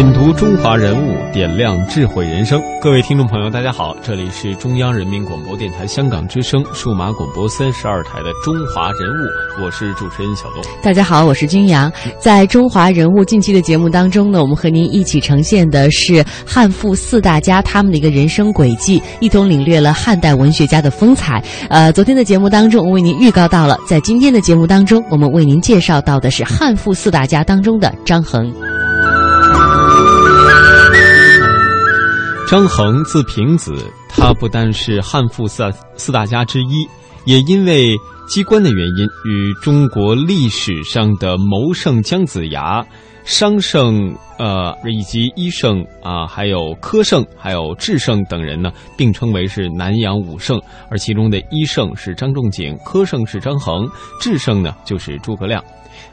品读中华人物，点亮智慧人生。各位听众朋友，大家好，这里是中央人民广播电台香港之声数码广播三十二台的《中华人物》，我是主持人小东。大家好，我是君阳。在《中华人物》近期的节目当中呢，我们和您一起呈现的是汉赋四大家他们的一个人生轨迹，一同领略了汉代文学家的风采。呃，昨天的节目当中，我为您预告到了，在今天的节目当中，我们为您介绍到的是汉赋四大家当中的张衡。张衡字平子，他不但是汉赋四四大家之一，也因为机关的原因，与中国历史上的谋圣姜子牙、商圣呃以及医圣啊，还有科圣、还有智圣等人呢，并称为是南阳五圣。而其中的医圣是张仲景，科圣是张衡，智圣呢就是诸葛亮。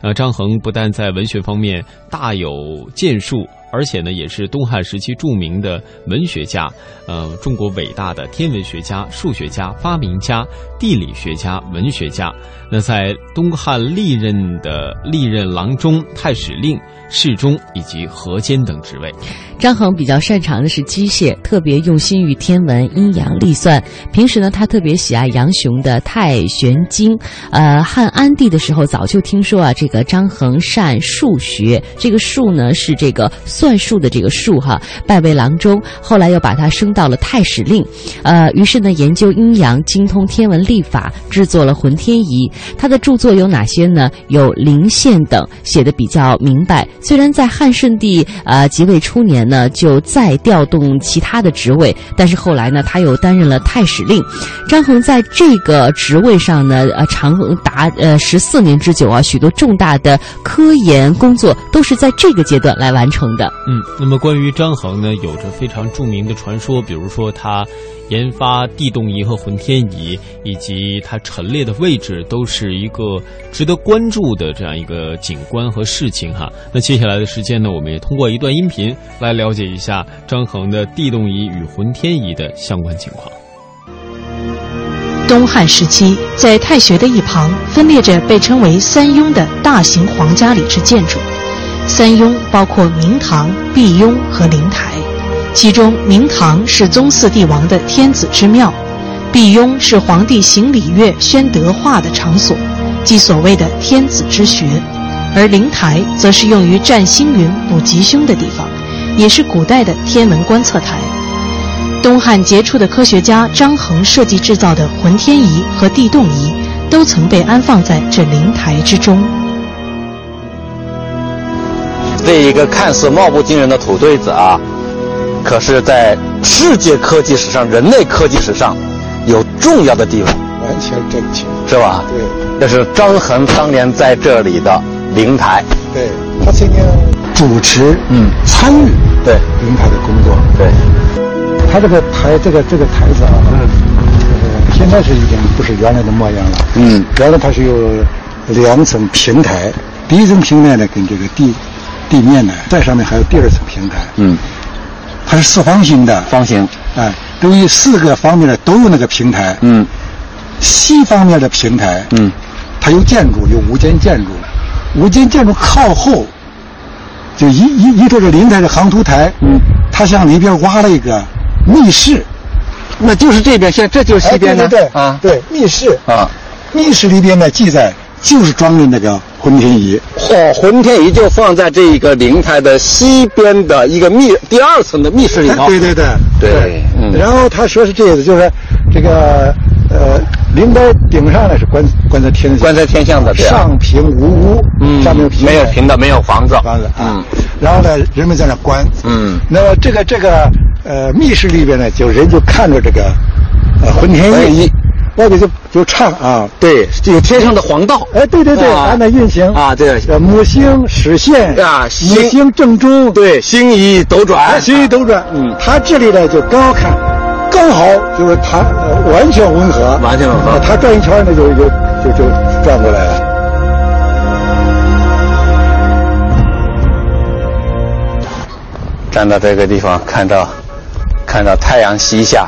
呃，张衡不但在文学方面大有建树。而且呢，也是东汉时期著名的文学家，呃，中国伟大的天文学家、数学家、发明家、地理学家、文学家。那在东汉历任的历任郎中、太史令。侍中以及河监等职位。张衡比较擅长的是机械，特别用心于天文、阴阳历算。平时呢，他特别喜爱杨雄的《太玄经》。呃，汉安帝的时候，早就听说啊，这个张衡善数学，这个数呢是这个算术的这个术哈，拜为郎中。后来又把他升到了太史令。呃，于是呢，研究阴阳，精通天文历法，制作了浑天仪。他的著作有哪些呢？有《灵宪》等，写的比较明白。虽然在汉顺帝呃即位初年呢，就再调动其他的职位，但是后来呢，他又担任了太史令。张衡在这个职位上呢，呃，长达呃十四年之久啊，许多重大的科研工作都是在这个阶段来完成的。嗯，那么关于张衡呢，有着非常著名的传说，比如说他。研发地动仪和浑天仪，以及它陈列的位置，都是一个值得关注的这样一个景观和事情哈。那接下来的时间呢，我们也通过一段音频来了解一下张衡的地动仪与浑天仪的相关情况。东汉时期，在太学的一旁分列着被称为三雍的大型皇家礼制建筑，三雍包括明堂、碧雍和灵台。其中，明堂是宗祀帝王的天子之庙，碧雍是皇帝行礼乐、宣德化的场所，即所谓的天子之学；而灵台则是用于占星云、卜吉凶的地方，也是古代的天文观测台。东汉杰出的科学家张衡设计制造的浑天仪和地动仪，都曾被安放在这灵台之中。这一个看似貌不惊人的土堆子啊！可是，在世界科技史上、人类科技史上，有重要的地位，完全正确，是吧？对，这是张衡当年在这里的灵台。对，他曾经主持、嗯，参与对灵台的工作。对，他这个台，这个这个台子啊，嗯，现在是已经不是原来的模样了。嗯，原来它是有两层平台，第一层平台呢，跟这个地地面呢，在上面还有第二层平台。嗯。它是四方形的，方形，哎，等于四个方面的都有那个平台。嗯，西方面的平台，嗯，它有建筑，有无间建筑，无间建筑靠后，就一一一座这灵台的航图台，嗯，它向里边挖了一个密室，那就是这边，现在这就是西边的，对啊，对，密室。啊，密室里边呢记载就是装的那个。浑天仪，哦！浑天仪就放在这一个灵台的西边的一个密第二层的密室里头。对对对对。嗯。然后他说是这样子，就是这个呃，灵台顶上呢是观观在天观在天象的，上平无屋，嗯，上面没有平的，没有房子，房子啊。然后呢，人们在那观，嗯。那么这个这个呃密室里边呢，就人就看着这个呃浑天仪，包括就就唱啊，对，有天上的黄道，哎，对对对，按那运行。啊，对，母星实现。啊，母星正中，对，星移斗转，星移斗转，嗯，它这里呢就刚好看，刚好就是它完全吻合，完全吻合，它转一圈呢就就就就转过来了。站到这个地方，看到看到太阳西下。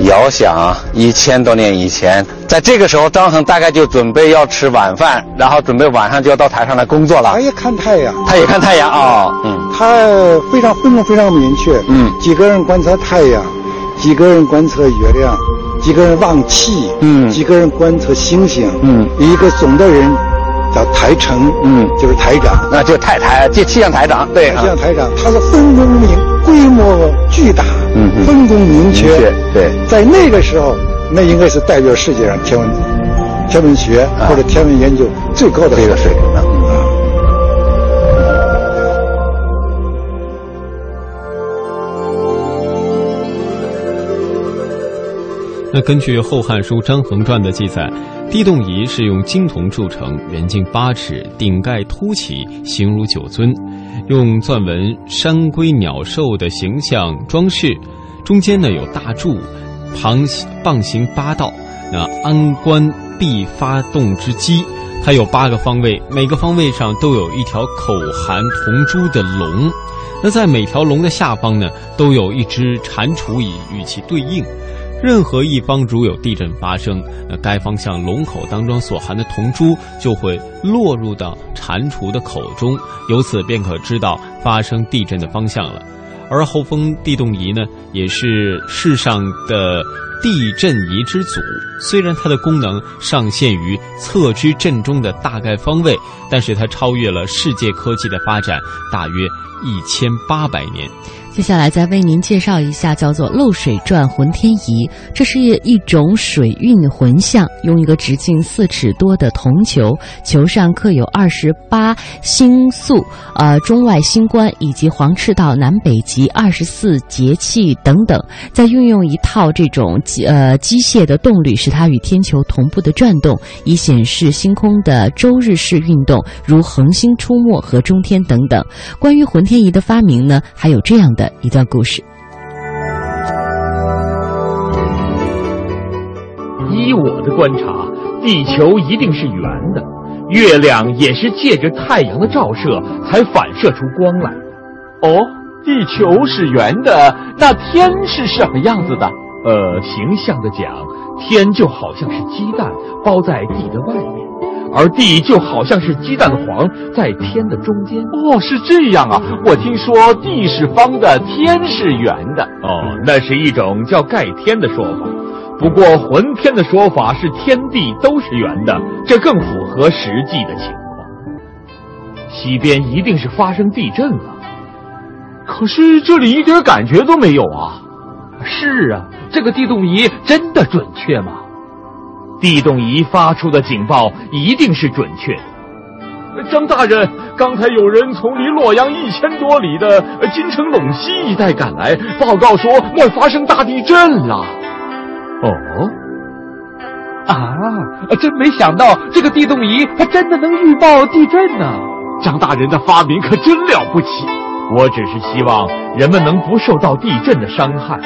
遥想一千多年以前，在这个时候，张衡大概就准备要吃晚饭，然后准备晚上就要到台上来工作了。他也看太阳，他也看太阳啊，嗯，他非常分工非常明确，嗯，几个人观测太阳，几个人观测月亮，几个人望气，嗯，几个人观测星星，嗯，一个总的人叫台城，嗯，就是台长，那就太台，就气象台长，对，气象台长，他是分工明，规模巨大。嗯，分工明确。对，在那个时候，那应该是代表世界上天文、天文学或者天文研究最高的一个水平了。那根据《后汉书·张衡传》的记载，地动仪是用金铜铸成，圆径八尺，顶盖凸起，形如九尊。用钻纹山龟鸟兽的形象装饰，中间呢有大柱，旁棒形八道。那安官必发动之机，它有八个方位，每个方位上都有一条口含铜珠的龙。那在每条龙的下方呢，都有一只蟾蜍以与其对应。任何一方如有地震发生，那该方向龙口当中所含的铜珠就会落入到蟾蜍的口中，由此便可知道发生地震的方向了。而后风地动仪呢，也是世上的地震仪之祖。虽然它的功能上限于测知震中的大概方位，但是它超越了世界科技的发展大约一千八百年。接下来再为您介绍一下叫做漏水转浑天仪，这是一种水运浑象，用一个直径四尺多的铜球，球上刻有二十八星宿、呃中外星官以及黄赤道南北极二十四节气等等，再运用一套这种呃机械的动力，使它与天球同步的转动，以显示星空的周日式运动，如恒星出没和中天等等。关于浑天仪的发明呢，还有这样的。一段故事。依我的观察，地球一定是圆的，月亮也是借着太阳的照射才反射出光来。哦，地球是圆的，那天是什么样子的？呃，形象的讲，天就好像是鸡蛋包在地的外面。而地就好像是鸡蛋黄在天的中间哦，是这样啊！我听说地是方的，天是圆的哦，那是一种叫盖天的说法。不过浑天的说法是天地都是圆的，这更符合实际的情况。西边一定是发生地震了，可是这里一点感觉都没有啊！是啊，这个地动仪真的准确吗？地动仪发出的警报一定是准确的。张大人，刚才有人从离洛阳一千多里的金城陇西一带赶来，报告说莫发生大地震了。哦，啊，真没想到这个地动仪还真的能预报地震呢。张大人的发明可真了不起。我只是希望人们能不受到地震的伤害。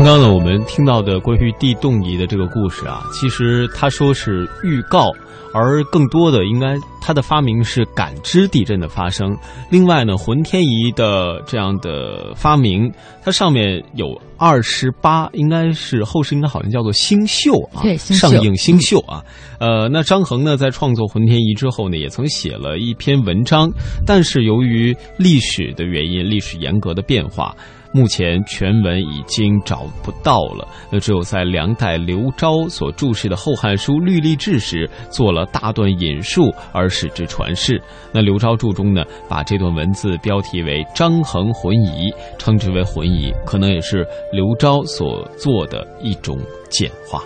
刚刚呢，我们听到的关于地动仪的这个故事啊，其实他说是预告，而更多的应该它的发明是感知地震的发生。另外呢，浑天仪的这样的发明，它上面有二十八，应该是后世应该好像叫做星宿啊，上映星宿啊。呃，那张衡呢，在创作浑天仪之后呢，也曾写了一篇文章，但是由于历史的原因，历史严格的变化。目前全文已经找不到了，那只有在梁代刘昭所注释的《后汉书·律历志》时做了大段引述而使之传世。那刘昭注中呢，把这段文字标题为“张衡浑仪”，称之为浑仪，可能也是刘昭所做的一种简化。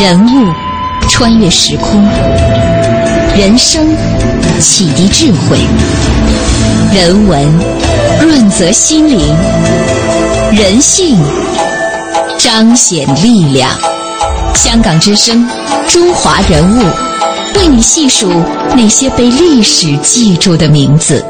人物穿越时空，人生。启迪智慧，人文润泽心灵，人性彰显力量。香港之声，中华人物，为你细数那些被历史记住的名字。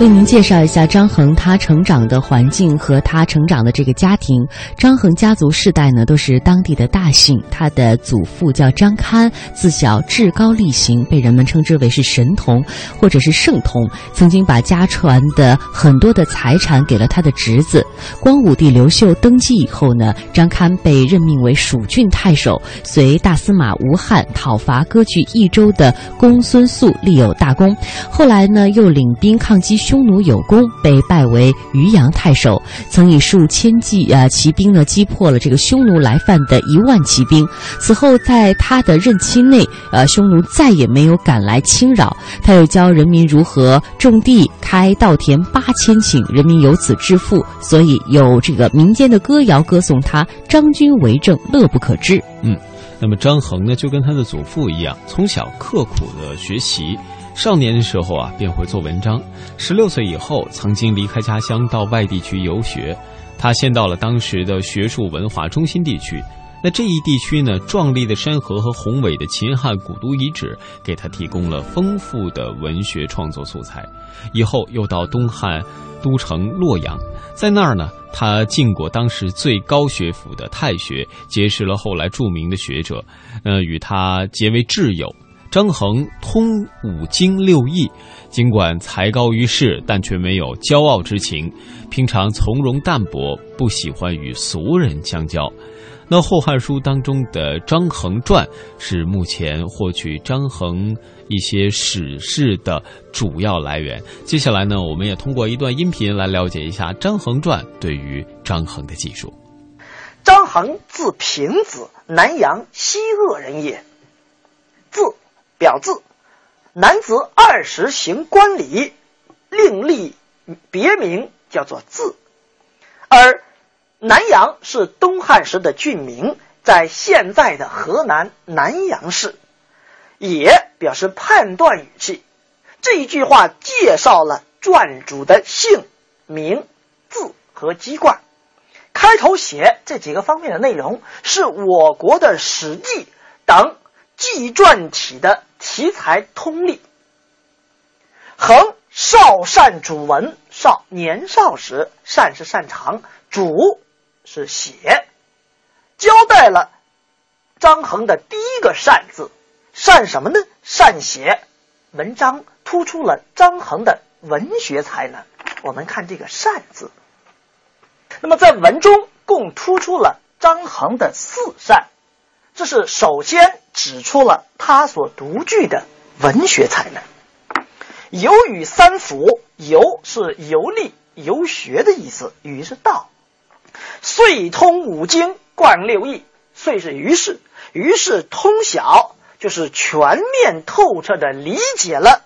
为您介绍一下张衡他成长的环境和他成长的这个家庭。张衡家族世代呢都是当地的大姓，他的祖父叫张堪，自小至高力行，被人们称之为是神童或者是圣童。曾经把家传的很多的财产给了他的侄子。光武帝刘秀登基以后呢，张堪被任命为蜀郡太守，随大司马吴汉讨伐割据益州的公孙肃，立有大功。后来呢，又领兵抗击。匈奴有功，被拜为渔阳太守，曾以数千骑呃骑兵呢击破了这个匈奴来犯的一万骑兵。此后，在他的任期内，呃，匈奴再也没有赶来侵扰。他又教人民如何种地，开稻田八千顷，人民由此致富。所以有这个民间的歌谣歌颂他：“张君为政，乐不可支。”嗯，那么张衡呢，就跟他的祖父一样，从小刻苦的学习。少年的时候啊，便会做文章。十六岁以后，曾经离开家乡到外地去游学。他先到了当时的学术文化中心地区。那这一地区呢，壮丽的山河和宏伟的秦汉古都遗址，给他提供了丰富的文学创作素材。以后又到东汉都城洛阳，在那儿呢，他进过当时最高学府的太学，结识了后来著名的学者，呃，与他结为挚友。张衡通五经六艺，尽管才高于世，但却没有骄傲之情，平常从容淡泊，不喜欢与俗人相交。那《后汉书》当中的《张衡传》是目前获取张衡一些史事的主要来源。接下来呢，我们也通过一段音频来了解一下《张衡传》对于张衡的记述。张衡字平子，南阳西鄂人也，字。表字，男子二十行冠礼，另立别名叫做字。而南阳是东汉时的郡名，在现在的河南南阳市。也表示判断语气。这一句话介绍了传主的姓名、字和籍贯。开头写这几个方面的内容，是我国的《史记》等纪传体的。题材通例，恒少善主文，少年少时善是擅长，主是写，交代了张衡的第一个善字，善什么呢？善写文章，突出了张衡的文学才能。我们看这个善字，那么在文中共突出了张衡的四善。这是首先指出了他所独具的文学才能。游语三府，游是游历、游学的意思，语是道。遂通五经，贯六艺。遂是于是，于是通晓，就是全面透彻的理解了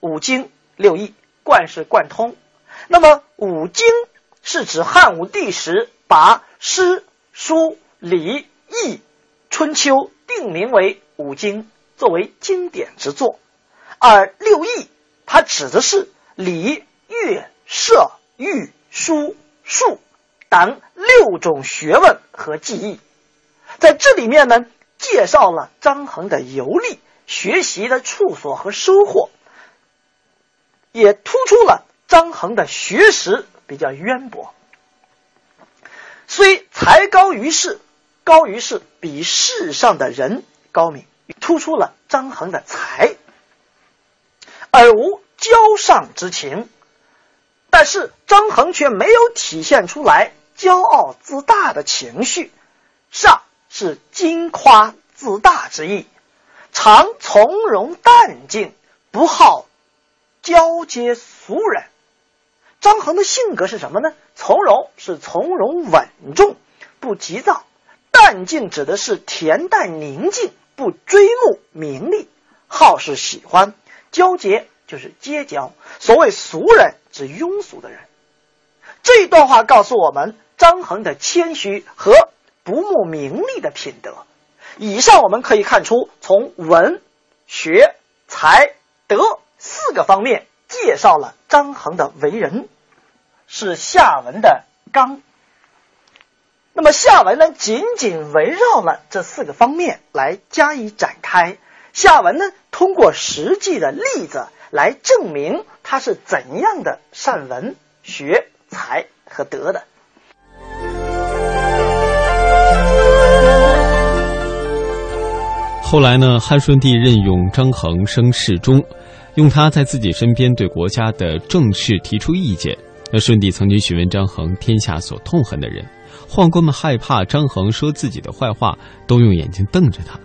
五经六艺。贯是贯通。那么五经是指汉武帝时把诗、书、礼、春秋定名为五经，作为经典之作；而六艺，它指的是礼、乐、射、御、书、数等六种学问和技艺。在这里面呢，介绍了张衡的游历、学习的处所和收获，也突出了张衡的学识比较渊博，虽才高于世。高于是比世上的人高明，突出了张衡的才，而无骄上之情。但是张衡却没有体现出来骄傲自大的情绪，上是矜夸自大之意，常从容淡静，不好交接俗人。张衡的性格是什么呢？从容是从容稳重，不急躁。淡静指的是恬淡宁静，不追慕名利，好是喜欢交结，就是结交。所谓俗人，指庸俗的人。这段话告诉我们张衡的谦虚和不慕名利的品德。以上我们可以看出，从文、学、才、德四个方面介绍了张衡的为人，是下文的纲。那么下文呢，仅仅围绕了这四个方面来加以展开。下文呢，通过实际的例子来证明他是怎样的善文、学、才和德的。后来呢，汉顺帝任用张衡升侍中，用他在自己身边对国家的政事提出意见。那顺帝曾经询问张衡天下所痛恨的人，宦官们害怕张衡说自己的坏话，都用眼睛瞪着他。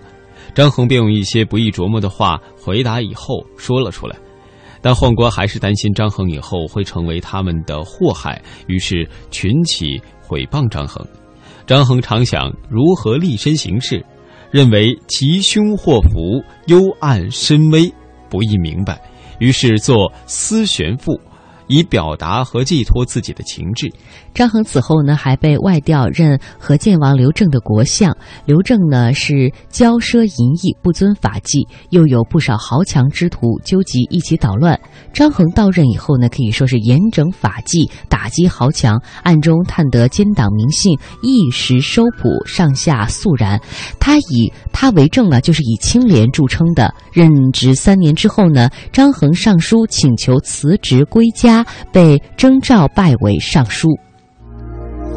张衡便用一些不易琢磨的话回答，以后说了出来。但宦官还是担心张衡以后会成为他们的祸害，于是群起毁谤张衡。张衡常想如何立身行事。认为吉凶祸福幽暗深微不易明白，于是作《思玄赋》。以表达和寄托自己的情志。张衡此后呢，还被外调任河建王刘正的国相。刘正呢是骄奢淫逸，不遵法纪，又有不少豪强之徒纠集一起捣乱。张衡到任以后呢，可以说是严整法纪，打击豪强，暗中探得奸党名姓，一时收捕，上下肃然。他以他为政呢，就是以清廉著称的。任职三年之后呢，张衡上书请求辞职归家。被征召拜为尚书。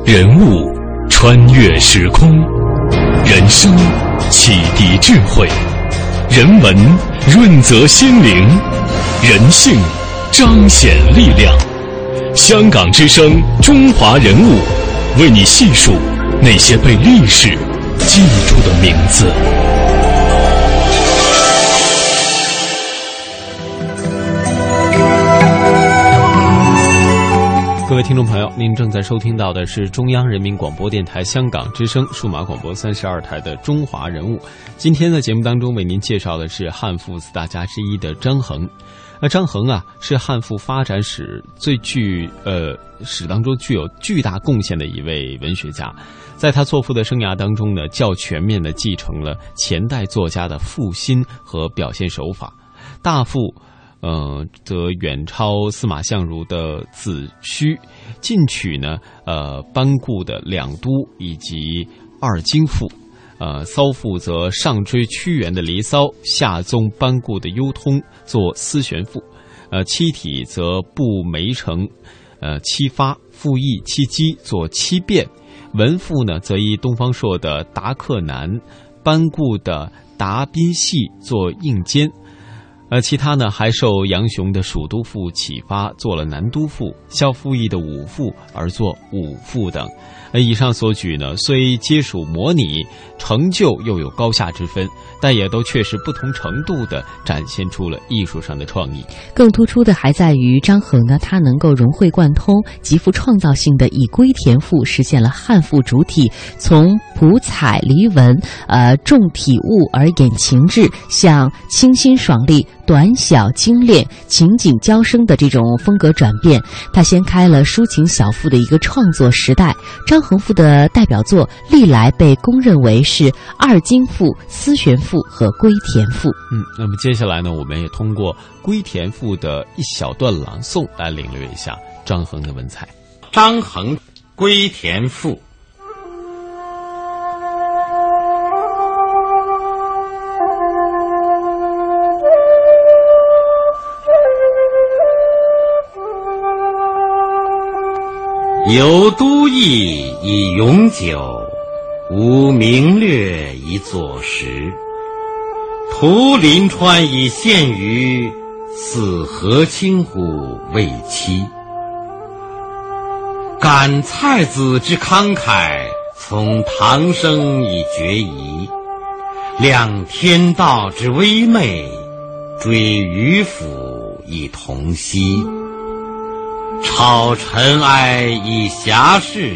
人物穿越时空，人生启迪智慧，人文润泽心灵，人性彰显力量。香港之声，中华人物，为你细数那些被历史记住的名字。各位听众朋友，您正在收听到的是中央人民广播电台香港之声数码广播三十二台的《中华人物》。今天的节目当中，为您介绍的是汉赋四大家之一的张衡。那张衡啊，是汉赋发展史最具呃史当中具有巨大贡献的一位文学家。在他作赋的生涯当中呢，较全面的继承了前代作家的赋心和表现手法，大赋。呃，则远超司马相如的子虚，进取呢，呃，班固的两都以及二京赋，呃，骚赋则上追屈原的《离骚》，下宗班固的《幽通》作思玄赋，呃，七体则步梅城，呃，七发赋役七机作七变，文赋呢，则以东方朔的《达克难》，班固的《达宾戏》作应间。呃，其他呢还受杨雄的《蜀都赋》启发，做了《南都赋》；萧复义的《武赋》而作《武赋》等。那，以上所举呢，虽皆属模拟，成就又有高下之分，但也都确实不同程度的展现出了艺术上的创意。更突出的还在于张衡呢，他能够融会贯通，极富创造性的以归田赋实现了汉赋主体从谱彩离文，呃，重体物而演情志，向清新爽利。短小精炼、情景交生的这种风格转变，他掀开了抒情小赋的一个创作时代。张衡赋的代表作历来被公认为是《二京赋》《思玄赋》和《归田赋》。嗯，那么接下来呢，我们也通过《归田赋》的一小段朗诵来领略一下张衡的文采。张衡《归田赋》。有都邑以永久，无名略以佐实。图临川以献于此何清乎未期？感蔡子之慷慨，从唐生以决疑。量天道之微昧，追渔父以同息。好尘埃以遐事，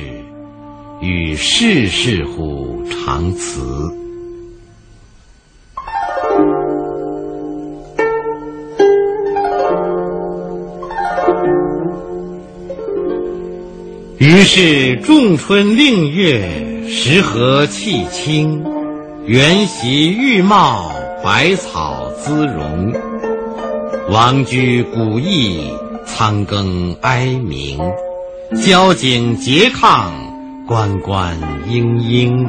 与世事乎长辞。于是仲春令月，时和气清，原习玉茂，百草滋荣。王居古意，苍庚哀鸣。交颈拮抗，关关莺莺。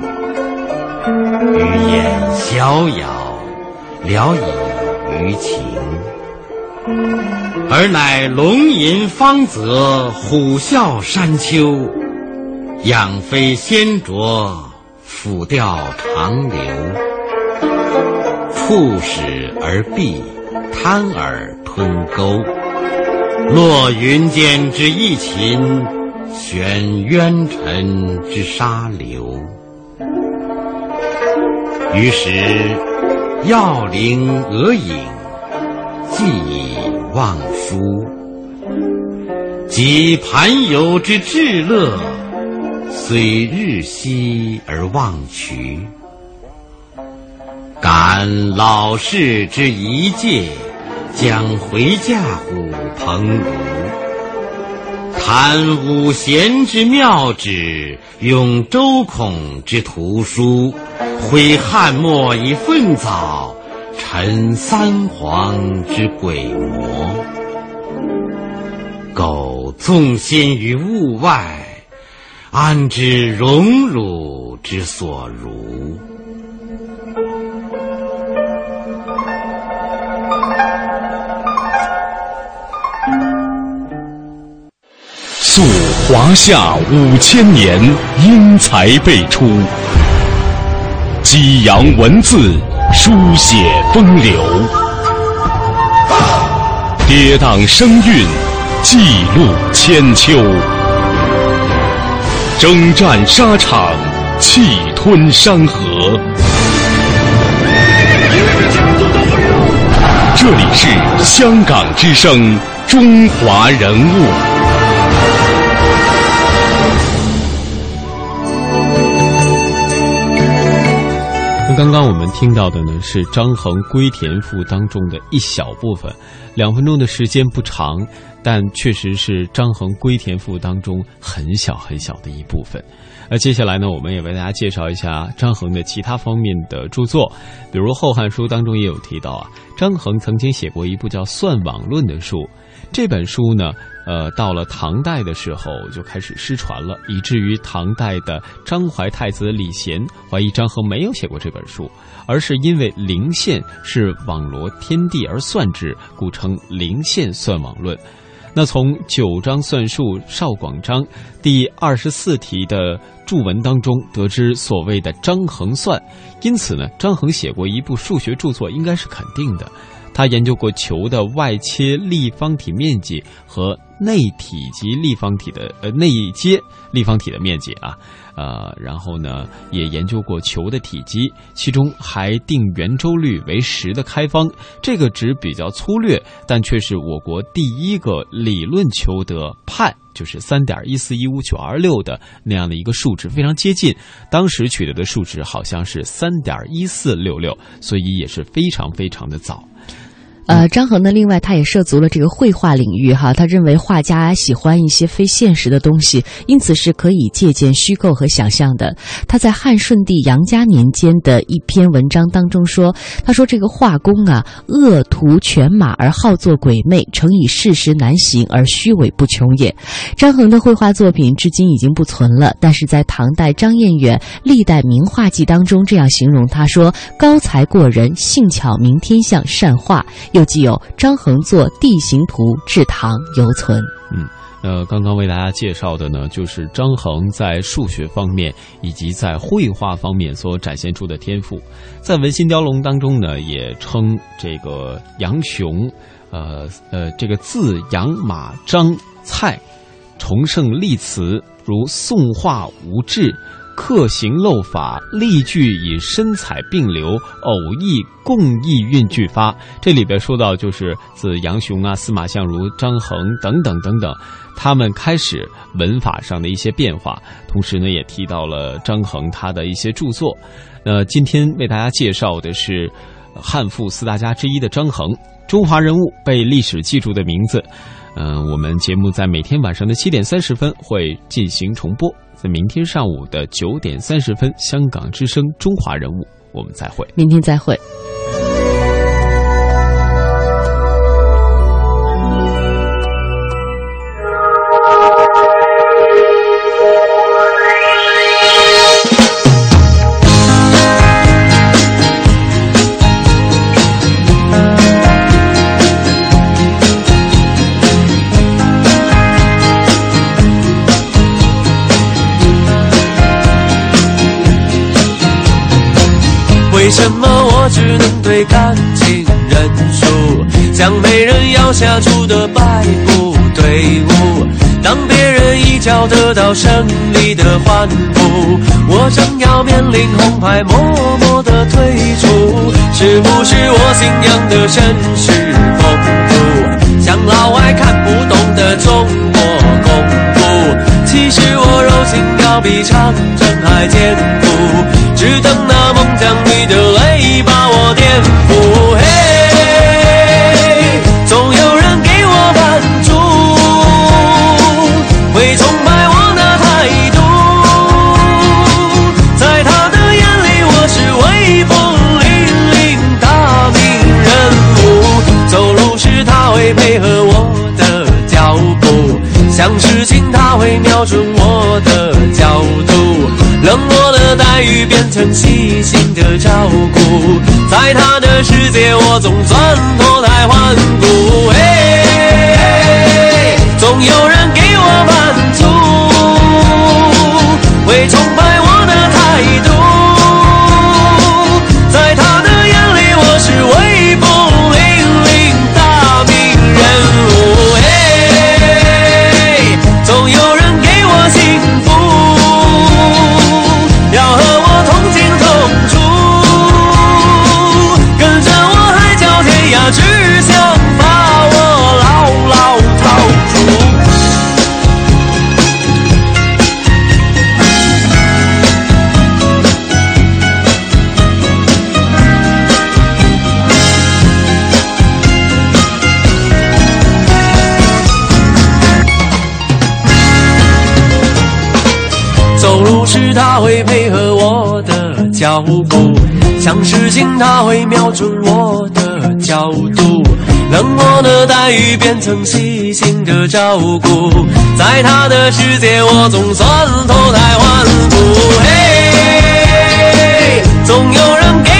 余言逍遥，聊以娱情。尔乃龙吟方泽，虎啸山丘。养飞仙啄，俯钓长流。触始而闭，贪而吞钩。落云间之一禽，悬渊尘之沙流。于是，药灵额影，既已忘书。及盘游之至乐，虽日夕而忘渠。感老士之一介，将回驾乎蓬庐。谈五贤之妙旨，咏周孔之图书。挥汉墨以奋藻，陈三皇之鬼魔。苟纵心于物外，安知荣辱之所如？溯华夏五千年，英才辈出。激扬文字，书写风流；跌宕声韵，记录千秋；征战沙场，气吞山河。这里是香港之声，中华人物。刚刚我们听到的呢是张衡《归田赋》当中的一小部分，两分钟的时间不长，但确实是张衡《归田赋》当中很小很小的一部分。那接下来呢，我们也为大家介绍一下张衡的其他方面的著作，比如《后汉书》当中也有提到啊，张衡曾经写过一部叫《算网论》的书，这本书呢。呃，到了唐代的时候就开始失传了，以至于唐代的张怀太子李贤怀疑张衡没有写过这本书，而是因为灵县是网罗天地而算之，故称灵县算网论。那从九章算术少广章第二十四题的注文当中得知所谓的张衡算，因此呢，张衡写过一部数学著作应该是肯定的。他研究过球的外切立方体面积和内体积立方体的呃内接立方体的面积啊，呃，然后呢也研究过球的体积，其中还定圆周率为十的开方，这个值比较粗略，但却是我国第一个理论求得派，就是三点一四一五九二六的那样的一个数值，非常接近，当时取得的数值好像是三点一四六六，所以也是非常非常的早。呃，张衡呢，另外他也涉足了这个绘画领域哈。他认为画家喜欢一些非现实的东西，因此是可以借鉴虚构和想象的。他在汉顺帝杨家年间的一篇文章当中说：“他说这个画工啊，恶图犬马而好作鬼魅，诚以事实难行而虚伪不穷也。”张衡的绘画作品至今已经不存了，但是在唐代张彦远《历代名画记》当中这样形容他说：“高才过人，性巧明天象，善画。”又既有张衡作地形图，至唐犹存。嗯，呃，刚刚为大家介绍的呢，就是张衡在数学方面以及在绘画方面所展现出的天赋。在《文心雕龙》当中呢，也称这个杨雄，呃呃，这个字杨马张蔡，崇圣立辞，如宋画无志。刻行漏法，例句以身彩并流，偶意共意韵俱发。这里边说到，就是自杨雄啊、司马相如、张衡等等等等，他们开始文法上的一些变化。同时呢，也提到了张衡他的一些著作。那今天为大家介绍的是汉赋四大家之一的张衡，中华人物被历史记住的名字。嗯我们节目在每天晚上的七点三十分会进行重播在明天上午的九点三十分香港之声中华人物我们再会。明天再会。对感情认输，像没人要下注的摆布队伍。当别人一脚得到胜利的欢呼，我正要面临红牌，默默的退出。是不是我信仰的绅士风度，像老外看不懂的中国功夫？其实我柔情要比长城还坚固，只等那么。脚步，像是惊他会瞄准我的角度，冷漠的待遇变成细心的照顾，在他的世界我总算脱胎换骨，嘿，总有人给。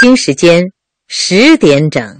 北京时间十点整。